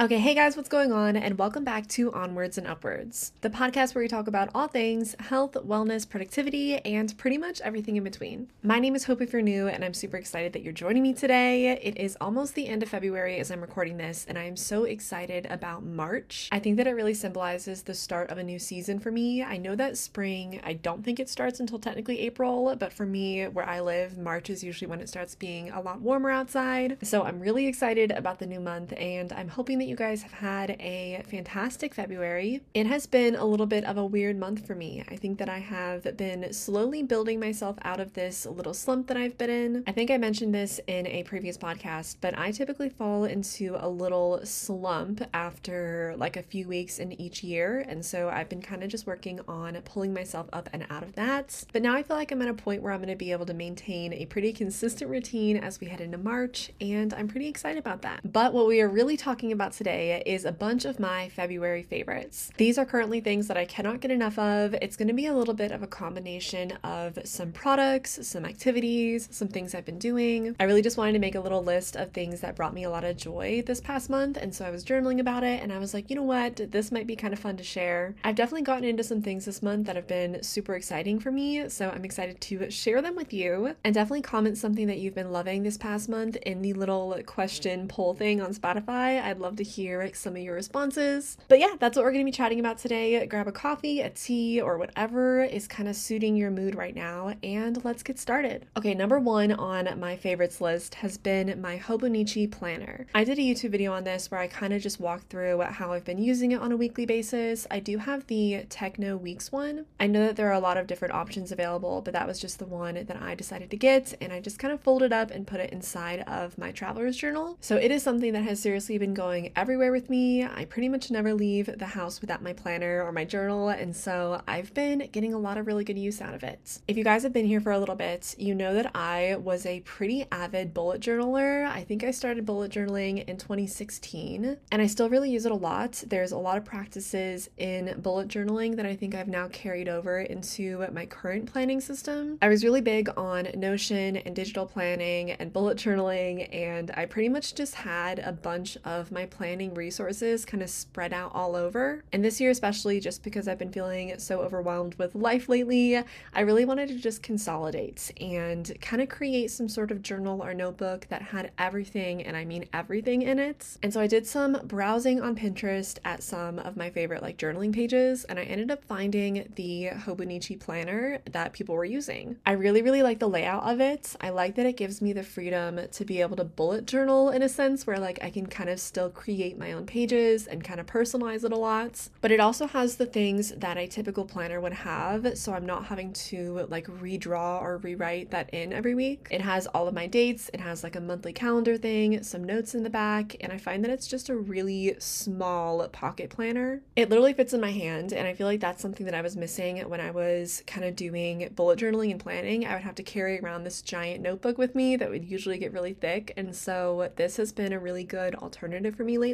Okay, hey guys, what's going on? And welcome back to Onwards and Upwards, the podcast where we talk about all things health, wellness, productivity, and pretty much everything in between. My name is Hope if you're new, and I'm super excited that you're joining me today. It is almost the end of February as I'm recording this, and I am so excited about March. I think that it really symbolizes the start of a new season for me. I know that spring, I don't think it starts until technically April, but for me, where I live, March is usually when it starts being a lot warmer outside. So I'm really excited about the new month, and I'm hoping that you guys have had a fantastic February. It has been a little bit of a weird month for me. I think that I have been slowly building myself out of this little slump that I've been in. I think I mentioned this in a previous podcast, but I typically fall into a little slump after like a few weeks in each year. And so I've been kind of just working on pulling myself up and out of that. But now I feel like I'm at a point where I'm going to be able to maintain a pretty consistent routine as we head into March, and I'm pretty excited about that. But what we are really talking about today is a bunch of my February favorites. These are currently things that I cannot get enough of. It's going to be a little bit of a combination of some products, some activities, some things I've been doing. I really just wanted to make a little list of things that brought me a lot of joy this past month, and so I was journaling about it and I was like, you know what, this might be kind of fun to share. I've definitely gotten into some things this month that have been super exciting for me, so I'm excited to share them with you and definitely comment something that you've been loving this past month in the little question poll thing on Spotify. I'd love to hear some of your responses. But yeah, that's what we're going to be chatting about today. Grab a coffee, a tea, or whatever is kind of suiting your mood right now, and let's get started. Okay, number one on my favorites list has been my Hobonichi planner. I did a YouTube video on this where I kind of just walked through how I've been using it on a weekly basis. I do have the Techo Weeks one. I know that there are a lot of different options available, but that was just the one that I decided to get, and I just kind of folded up and put it inside of my traveler's journal. So it is something that has seriously been going everywhere with me. I pretty much never leave the house without my planner or my journal, and so I've been getting a lot of really good use out of it. If you guys have been here for a little bit, you know that I was a pretty avid bullet journaler. I think I started bullet journaling in 2016, and I still really use it a lot. There's a lot of practices in bullet journaling that I think I've now carried over into my current planning system. I was really big on Notion and digital planning and bullet journaling, and I pretty much just had a bunch of my planning resources kind of spread out all over. And this year, especially just because I've been feeling so overwhelmed with life lately, I really wanted to just consolidate and kind of create some sort of journal or notebook that had everything, and I mean everything in it. And so I did some browsing on Pinterest at some of my favorite like journaling pages, and I ended up finding the Hobonichi planner that people were using. I really, really like the layout of it. I like that it gives me the freedom to be able to bullet journal in a sense where like I can kind of still create my own pages and kind of personalize it a lot. But it also has the things that a typical planner would have, so I'm not having to like redraw or rewrite that in every week. It has all of my dates, it has like a monthly calendar thing, some notes in the back, and I find that it's just a really small pocket planner. It literally fits in my hand, and I feel like that's something that I was missing when I was kind of doing bullet journaling and planning. I would have to carry around this giant notebook with me that would usually get really thick, and so this has been a really good alternative for me lately.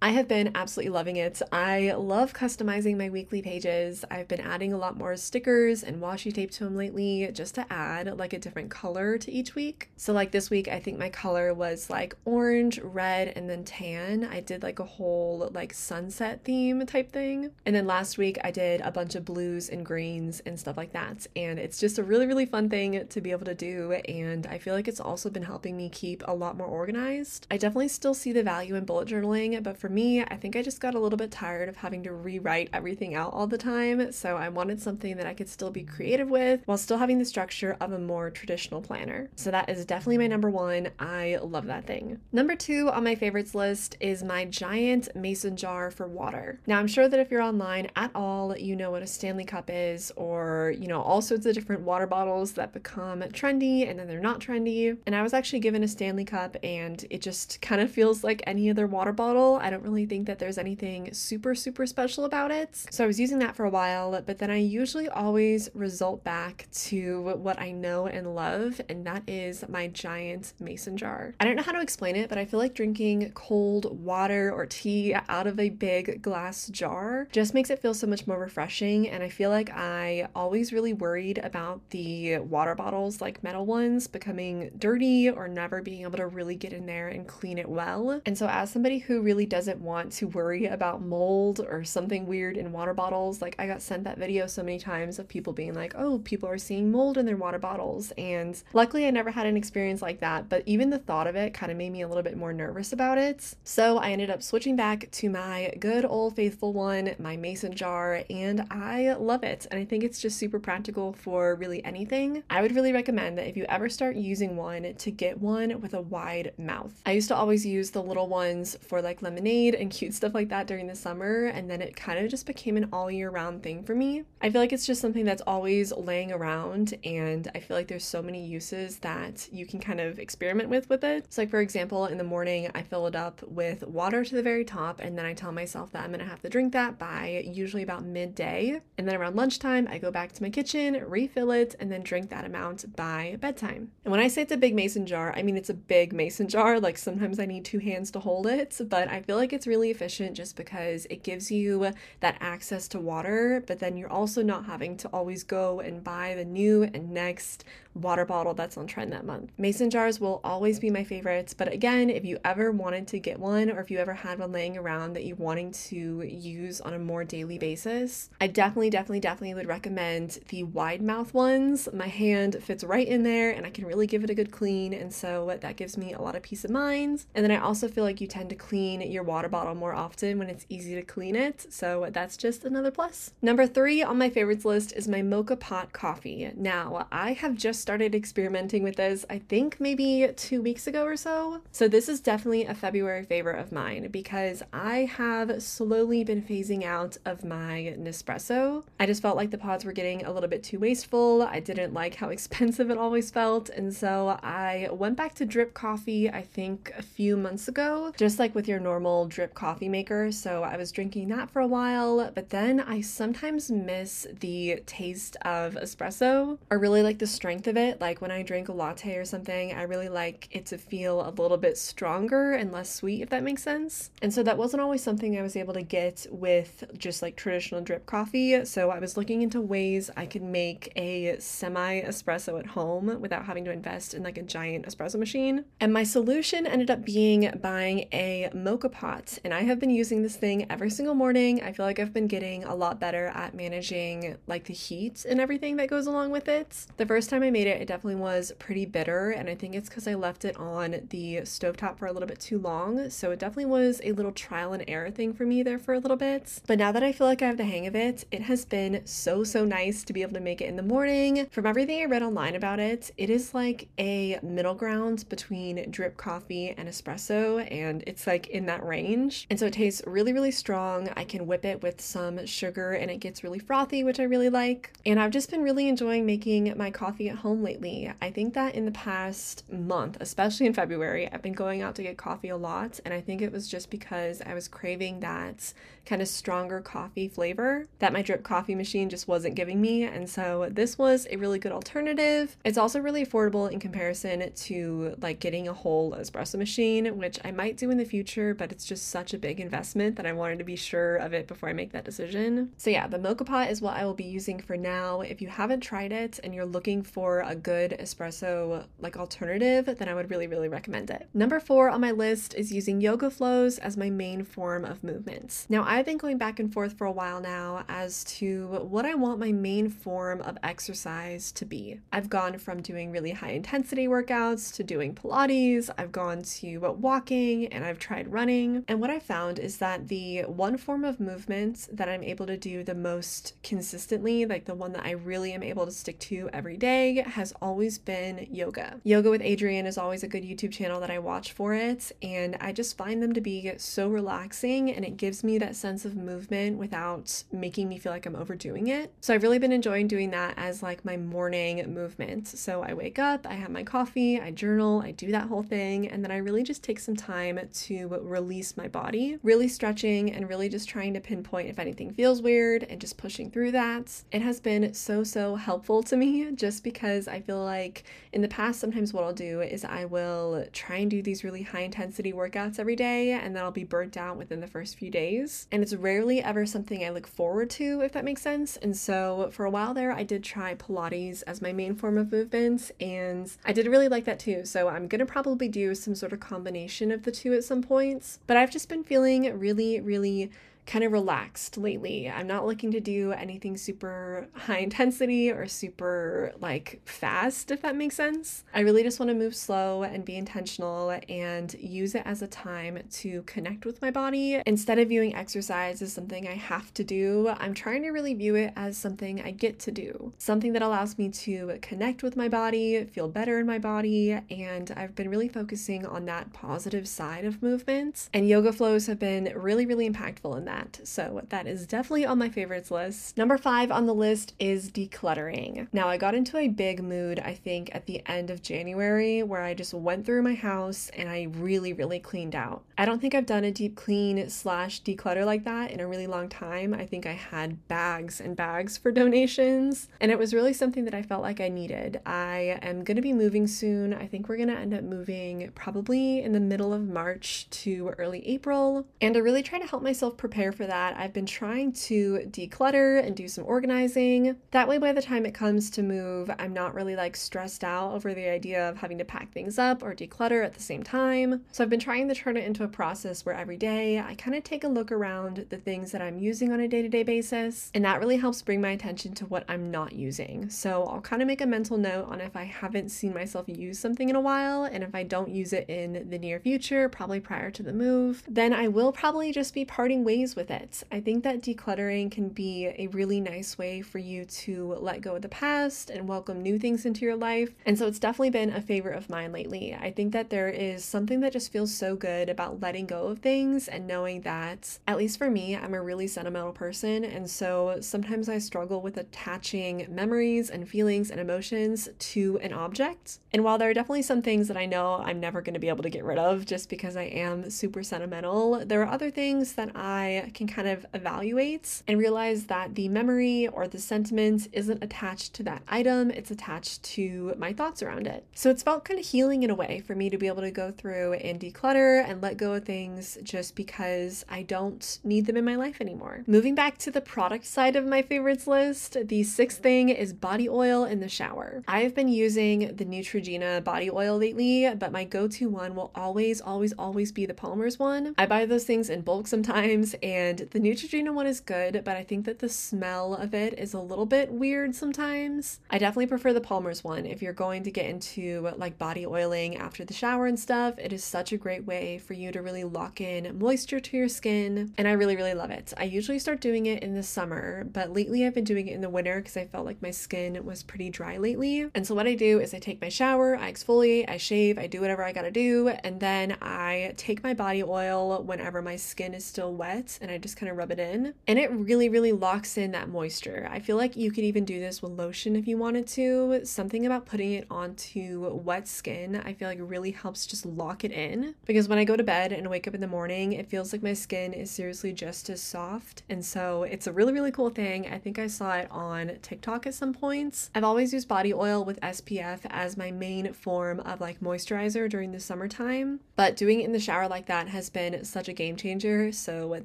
I have been absolutely loving it. I love customizing my weekly pages. I've been adding a lot more stickers and washi tape to them lately just to add like a different color to each week. So, like this week, I think my color was like orange, red, and then tan. I did like a whole like sunset theme type thing. And then last week, I did a bunch of blues and greens and stuff like that. And it's just a really, really fun thing to be able to do. And I feel like it's also been helping me keep a lot more organized. I definitely still see the value in bullet journaling, but for me, I think I just got a little bit tired of having to rewrite everything out all the time. So I wanted something that I could still be creative with while still having the structure of a more traditional planner. So that is definitely my number one. I love that thing. Number two on my favorites list is my giant mason jar for water. Now, I'm sure that if you're online at all, you know what a Stanley Cup is, or, you know, all sorts of different water bottles that become trendy and then they're not trendy. And I was actually given a Stanley Cup and it just kind of feels like any other water bottle. I don't really think that there's anything super, super special about it. So I was using that for a while, but then I usually always result back to what I know and love, and that is my giant mason jar. I don't know how to explain it, but I feel like drinking cold water or tea out of a big glass jar just makes it feel so much more refreshing. And I feel like I always really worried about the water bottles, like metal ones, becoming dirty or never being able to really get in there and clean it well. And so, as somebody who really doesn't want to worry about mold or something weird in water bottles. Like, I got sent that video so many times of people being like, oh, people are seeing mold in their water bottles. And luckily, I never had an experience like that, but even the thought of it kind of made me a little bit more nervous about it. So I ended up switching back to my good old faithful one, my mason jar, and I love it. And I think it's just super practical for really anything. I would really recommend that if you ever start using one, to get one with a wide mouth. I used to always use the little ones for like lemonade and cute stuff like that during the summer, and then it kind of just became an all year round thing for me. I feel like it's just something that's always laying around, and I feel like there's so many uses that you can kind of experiment with with it. So, like for example, in the morning, I fill it up with water to the very top, and then I tell myself that I'm gonna have to drink that by usually about midday. And then around lunchtime, I go back to my kitchen, refill it, and then drink that amount by bedtime. And when I say it's a big mason jar, I mean it's a big mason jar. Like sometimes I need two hands to hold it, but I feel like it's really efficient just because it gives you that access to water, but then you're also not having to always go and buy the new and next water bottle that's on trend that month. Mason jars will always be my favorites, but again, if you ever wanted to get one or if you ever had one laying around that you're wanting to use on a more daily basis, I definitely, definitely, definitely would recommend the wide mouth ones. My hand fits right in there and I can really give it a good clean, and so that gives me a lot of peace of mind. And then I also feel like you tend to clean your water bottle more often when it's easy to clean it, so that's just another plus. Number three on my favorites list is my moka pot coffee. Now, I have just started experimenting with this, I think maybe two weeks ago or so. So, this is definitely a February favorite of mine because I have slowly been phasing out of my Nespresso. I just felt like the pods were getting a little bit too wasteful. I didn't like how expensive it always felt. And so I went back to drip coffee, I think a few months ago, just like with your normal drip coffee maker. So I was drinking that for a while, but then I sometimes miss the taste of espresso or really like the strength of it. Like when I drink a latte or something, I really like it to feel a little bit stronger and less sweet, if that makes sense. And so that wasn't always something I was able to get with just like traditional drip coffee. So I was looking into ways I could make a semi espresso at home without having to invest in like a giant espresso machine. And my solution ended up being buying a moka pot. And I have been using this thing every single morning. I feel like I've been getting a lot better at managing like the heat and everything that goes along with it. The first time I made it, it definitely was pretty bitter, and I think it's because I left it on the stovetop for a little bit too long. So it definitely was a little trial and error thing for me there for a little bit. But now that I feel like I have the hang of it, it has been so, so nice to be able to make it in the morning. From everything I read online about it, it is like a middle ground between drip coffee and espresso, and it's like in that range. And so it tastes really, really strong. I can whip it with some sugar and it gets really frothy, which I really like. And I've just been really enjoying making my coffee at home lately. I think that in the past month, especially in February, I've been going out to get coffee a lot. And I think it was just because I was craving that kind of stronger coffee flavor that my drip coffee machine just wasn't giving me. And so this was a really good alternative. It's also really affordable in comparison to like getting a whole espresso machine, which I might do in the future, but it's just such a big investment that I wanted to be sure of it before I make that decision. So yeah, the moka pot is what I will be using for now. If you haven't tried it and you're looking for a good espresso like alternative, then I would really, really recommend it. Number four on my list is using yoga flows as my main form of movement. Now, I've been going back and forth for a while now as to what I want my main form of exercise to be. I've gone from doing really high intensity workouts to doing Pilates, I've gone to walking, and I've tried running. And what I found is that the one form of movement that I'm able to do the most consistently, like the one that I really am able to stick to every day, has always been yoga. Yoga with Adriene is always a good YouTube channel that I watch for it, and I just find them to be so relaxing and it gives me that sense of movement without making me feel like I'm overdoing it. So I've really been enjoying doing that as like my morning movement. So I wake up, I have my coffee, I journal, I do that whole thing, and then I really just take some time to release my body, really stretching and really just trying to pinpoint if anything feels weird and just pushing through that. It has been so, so helpful to me just because because I feel like in the past, sometimes what I'll do is I will try and do these really high intensity workouts every day, and then I'll be burnt out within the first few days. And it's rarely ever something I look forward to, if that makes sense. And so for a while there, I did try Pilates as my main form of movement, and I did really like that too. So I'm gonna probably do some sort of combination of the two at some points. But I've just been feeling really, really kind of relaxed lately. I'm not looking to do anything super high intensity or super like fast, if that makes sense. I really just want to move slow and be intentional and use it as a time to connect with my body. Instead of viewing exercise as something I have to do, I'm trying to really view it as something I get to do, something that allows me to connect with my body, feel better in my body, and I've been really focusing on that positive side of movement. And yoga flows have been really, really impactful in that that. So that is definitely on my favorites list. Number five on the list is decluttering. Now, I got into a big mood, I think, at the end of January where I just went through my house and I really, really cleaned out. I don't think I've done a deep clean slash declutter like that in a really long time. I think I had bags and bags for donations, and it was really something that I felt like I needed. I am going to be moving soon. I think we're going to end up moving probably in the middle of March to early April, and I really try to help myself prepare for that, I've been trying to declutter and do some organizing. That way, by the time it comes to move, I'm not really like stressed out over the idea of having to pack things up or declutter at the same time. So I've been trying to turn it into a process where every day I kind of take a look around the things that I'm using on a day to day basis, and that really helps bring my attention to what I'm not using. So I'll kind of make a mental note on if I haven't seen myself use something in a while, and if I don't use it in the near future, probably prior to the move, then I will probably just be parting ways with it. I think that decluttering can be a really nice way for you to let go of the past and welcome new things into your life. And so it's definitely been a favorite of mine lately. I think that there is something that just feels so good about letting go of things and knowing that, at least for me, I'm a really sentimental person. And so sometimes I struggle with attaching memories and feelings and emotions to an object. And while there are definitely some things that I know I'm never going to be able to get rid of just because I am super sentimental, there are other things that I can kind of evaluate and realize that the memory or the sentiment isn't attached to that item, it's attached to my thoughts around it. So it's felt kind of healing in a way for me to be able to go through and declutter and let go of things just because I don't need them in my life anymore. Moving back to the product side of my favorites list, the sixth thing is body oil in the shower. I have been using the Neutrogena body oil lately, but my go to one will always, always, always be the Palmer's one. I buy those things in bulk sometimes and the Neutrogena one is good, but I think that the smell of it is a little bit weird sometimes. I definitely prefer the Palmer's one if you're going to get into like body oiling after the shower and stuff. It is such a great way for you to really lock in moisture to your skin, and I really, really love it. I usually start doing it in the summer, but lately I've been doing it in the winter because I felt like my skin was pretty dry lately. And so what I do is I take my shower, I exfoliate, I shave, I do whatever I gotta do, and then I take my body oil whenever my skin is still wet and I just kind of rub it in. And it really, really locks in that moisture. I feel like you could even do this with lotion if you wanted to. Something about putting it onto wet skin, I feel like really helps just lock it in. Because when I go to bed and wake up in the morning, it feels like my skin is seriously just as soft. And so it's a really, really cool thing. I think I saw it on TikTok at some points. I've always used body oil with SPF as my main form of like moisturizer during the summertime. But doing it in the shower like that has been such a game changer. So what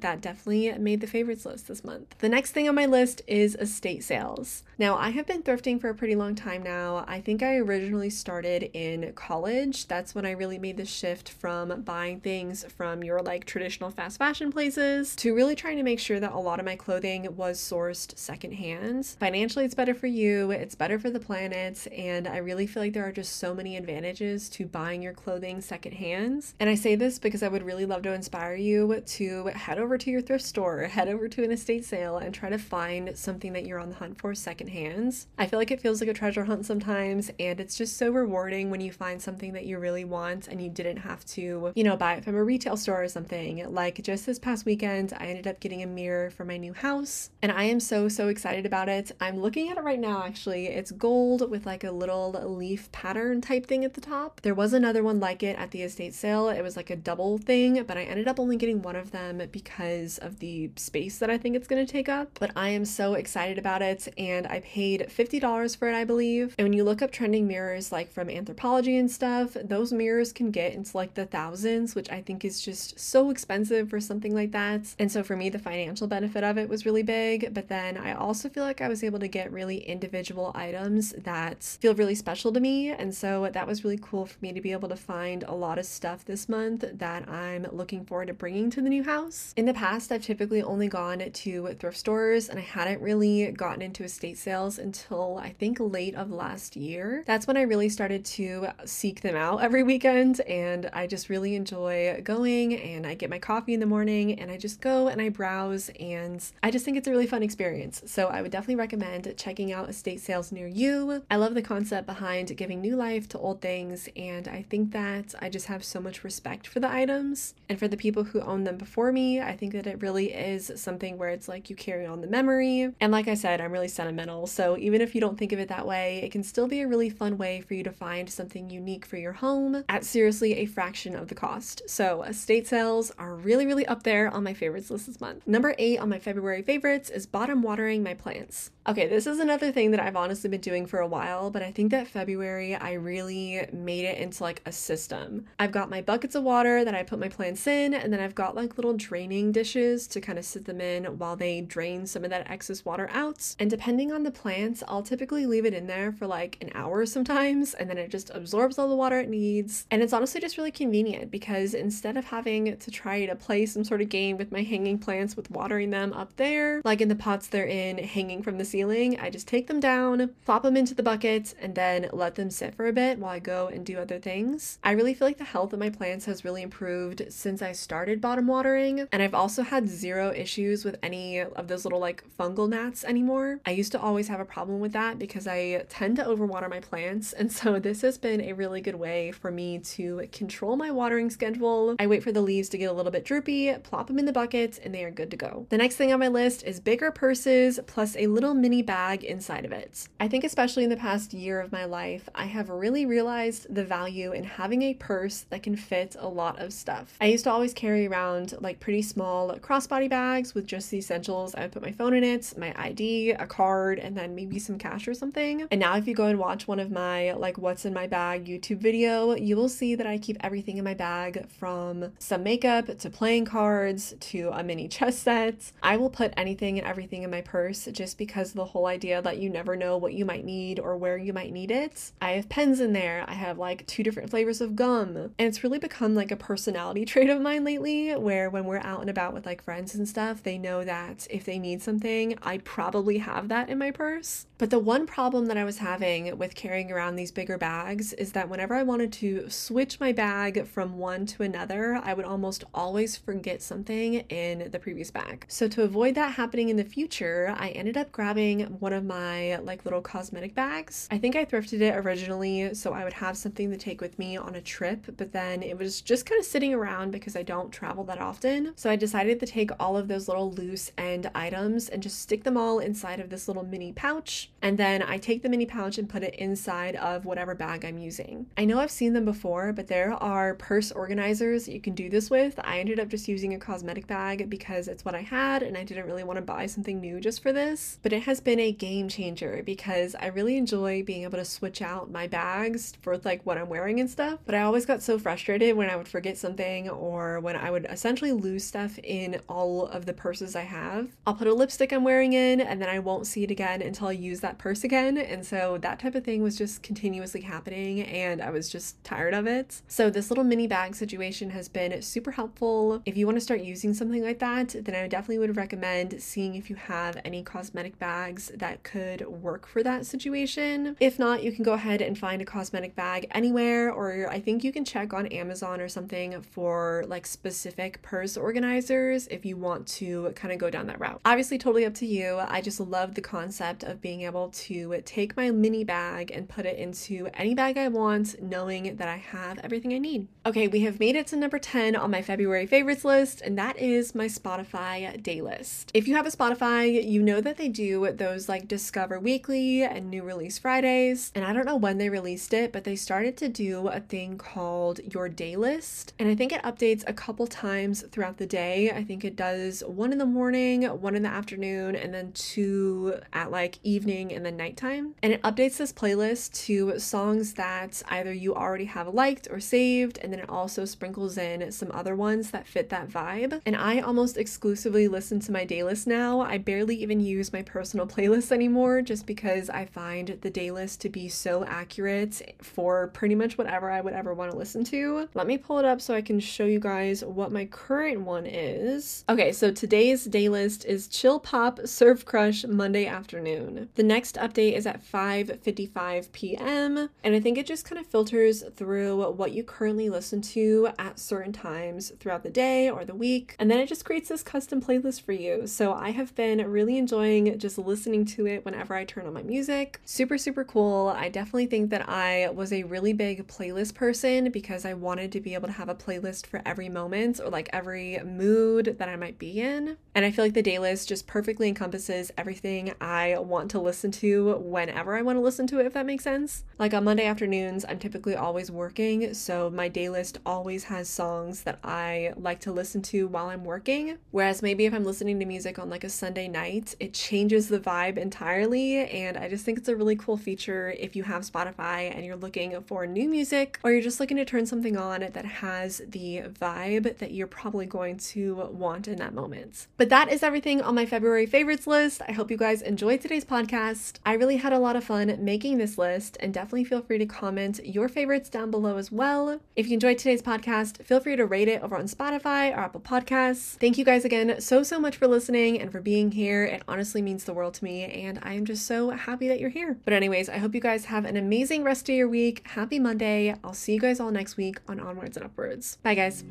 that definitely made the favorites list this month. The next thing on my list is estate sales. Now, I have been thrifting for a pretty long time now. I think I originally started in college. That's when I really made the shift from buying things from your like traditional fast fashion places to really trying to make sure that a lot of my clothing was sourced secondhand. Financially, it's better for you, it's better for the planet, and I really feel like there are just so many advantages to buying your clothing secondhand. And I say this because I would really love to inspire you to head over to your thrift store, head over to an estate sale, and try to find something that you're on the hunt for secondhand. I feel like it feels like a treasure hunt sometimes, and it's just so rewarding when you find something that you really want and you didn't have to, you know, buy it from a retail store or something. Like just this past weekend, I ended up getting a mirror for my new house, and I am so, so excited about it. I'm looking at it right now, actually. It's gold with like a little leaf pattern type thing at the top. There was another one like it at the estate sale. It was like a double thing, but I ended up only getting one of them because of the space that I think it's going to take up. But I am so excited about it and I paid $50 for it, I believe. And when you look up trending mirrors like from Anthropologie and stuff, those mirrors can get into like the thousands, which I think is just so expensive for something like that. And so for me, the financial benefit of it was really big. But then I also feel like I was able to get really individual items that feel really special to me. And so that was really cool for me to be able to find a lot of stuff this month that I'm looking forward to bringing to the new house. In the past, I've typically only gone to thrift stores and I hadn't really gotten into estate sales until I think late of last year. That's when I really started to seek them out every weekend and I just really enjoy going and I get my coffee in the morning and I just go and I browse and I just think it's a really fun experience. So I would definitely recommend checking out estate sales near you. I love the concept behind giving new life to old things and I think that I just have so much respect for the items and for the people who own them before me. I think that it really is something where it's like you carry on the memory. And like I said, I'm really sentimental. So even if you don't think of it that way, it can still be a really fun way for you to find something unique for your home at seriously a fraction of the cost. So estate sales are really, really up there on my favorites list this month. Number eight on my February favorites is bottom watering my plants. Okay, this is another thing that I've honestly been doing for a while, but I think that February I really made it into like a system. I've got my buckets of water that I put my plants in, and then I've got like little draining dishes to kind of sit them in while they drain some of that excess water out. And depending on the plants, I'll typically leave it in there for like an hour sometimes, and then it just absorbs all the water it needs. And it's honestly just really convenient because instead of having to try to play some sort of game with my hanging plants with watering them up there, like in the pots they're in, hanging from the ceiling, I just take them down, plop them into the buckets, and then let them sit for a bit while I go and do other things. I really feel like the health of my plants has really improved since I started bottom watering, and I've also had zero issues with any of those little like fungal gnats anymore. I used to always have a problem with that because I tend to overwater my plants, and so this has been a really good way for me to control my watering schedule. I wait for the leaves to get a little bit droopy, plop them in the buckets, and they are good to go. The next thing on my list is bigger purses plus a little mini bag inside of it. I think, especially in the past year of my life, I have really realized the value in having a purse that can fit a lot of stuff. I used to always carry around like pretty small crossbody bags with just the essentials. I would put my phone in it, my ID, a card, and then maybe some cash or something. And now, if you go and watch one of my like what's in my bag YouTube video, you will see that I keep everything in my bag from some makeup to playing cards to a mini chess set. I will put anything and everything in my purse just because the whole idea that you never know what you might need or where you might need it. I have pens in there. I have like two different flavors of gum. And it's really become like a personality trait of mine lately where when we're out and about with like friends and stuff, they know that if they need something, I probably have that in my purse. But the one problem that I was having with carrying around these bigger bags is that whenever I wanted to switch my bag from one to another, I would almost always forget something in the previous bag. So to avoid that happening in the future, I ended up grabbing one of my like little cosmetic bags. I think I thrifted it originally so I would have something to take with me on a trip, but then it was just kind of sitting around because I don't travel that often. So I decided to take all of those little loose end items and just stick them all inside of this little mini pouch. And then I take the mini pouch and put it inside of whatever bag I'm using. I know I've seen them before, but there are purse organizers that you can do this with. I ended up just using a cosmetic bag because it's what I had and I didn't really want to buy something new just for this. But it has been a game changer because I really enjoy being able to switch out my bags for like what I'm wearing and stuff. But I always got so frustrated when I would forget something or when I would essentially lose stuff in all of the purses I have. I'll put a lipstick I'm wearing in and then I won't see it again until I use that purse again. And so that type of thing was just continuously happening and I was just tired of it. So this little mini bag situation has been super helpful. If you want to start using something like that, then I definitely would recommend seeing if you have any cosmetic bags that could work for that situation. If not, you can go ahead and find a cosmetic bag anywhere, or I think you can check on Amazon or something for like specific purse organizers if you want to kind of go down that route. Obviously, totally up to you. I just love the concept of being able to take my mini bag and put it into any bag I want, knowing that I have everything I need. Okay, we have made it to number 10 on my February favorites list, and that is my Spotify day list. If you have a Spotify, you know that they do those like Discover Weekly and New Release Fridays. And I don't know when they released it, but they started to do a thing called your day list. And I think it updates a couple times throughout the day I think it does one in the morning, one in the afternoon, and then two at like evening and then nighttime. And it updates this playlist to songs that either you already have liked or saved, and then it also sprinkles in some other ones that fit that vibe. And I almost exclusively listen to my daylist now. I barely even use my personal playlists anymore just because I find the daylist to be so accurate for pretty much whatever I would ever want to listen to. Let me pull it up so I can show you guys what my current one is. Okay, so today's day list is Chill Pop Surf Crush Monday afternoon. The next update is at 5:55 p.m. and I think it just kind of filters through what you currently listen to at certain times throughout the day or the week, and then it just creates this custom playlist for you. So I have been really enjoying just listening to it whenever I turn on my music. Super super cool. I definitely think that I was a really big playlist person because I wanted to be able to have a playlist for every moment or like every mood that I might be in. And I feel like the day list just perfectly encompasses everything I want to listen to whenever I want to listen to it, if that makes sense. Like on Monday afternoons, I'm typically always working, so my day list always has songs that I like to listen to while I'm working. Whereas maybe if I'm listening to music on like a Sunday night, it changes the vibe entirely. And I just think it's a really cool feature if you have Spotify and you're looking for new music or you're just looking to turn something on that has the vibe that you're probably going to want in that moment. But that is everything on my February favorites list. I hope you guys enjoyed today's podcast. I really had a lot of fun making this list and definitely feel free to comment your favorites down below as well. If you enjoyed today's podcast, feel free to rate it over on Spotify or Apple Podcasts. Thank you guys again so, so much for listening and for being here. It honestly means the world to me, and I am just so happy that you're here. But, anyways, I hope you guys have an amazing rest of your week. Happy Monday. I'll see you guys all next week on Onwards and Upwards. Bye, guys.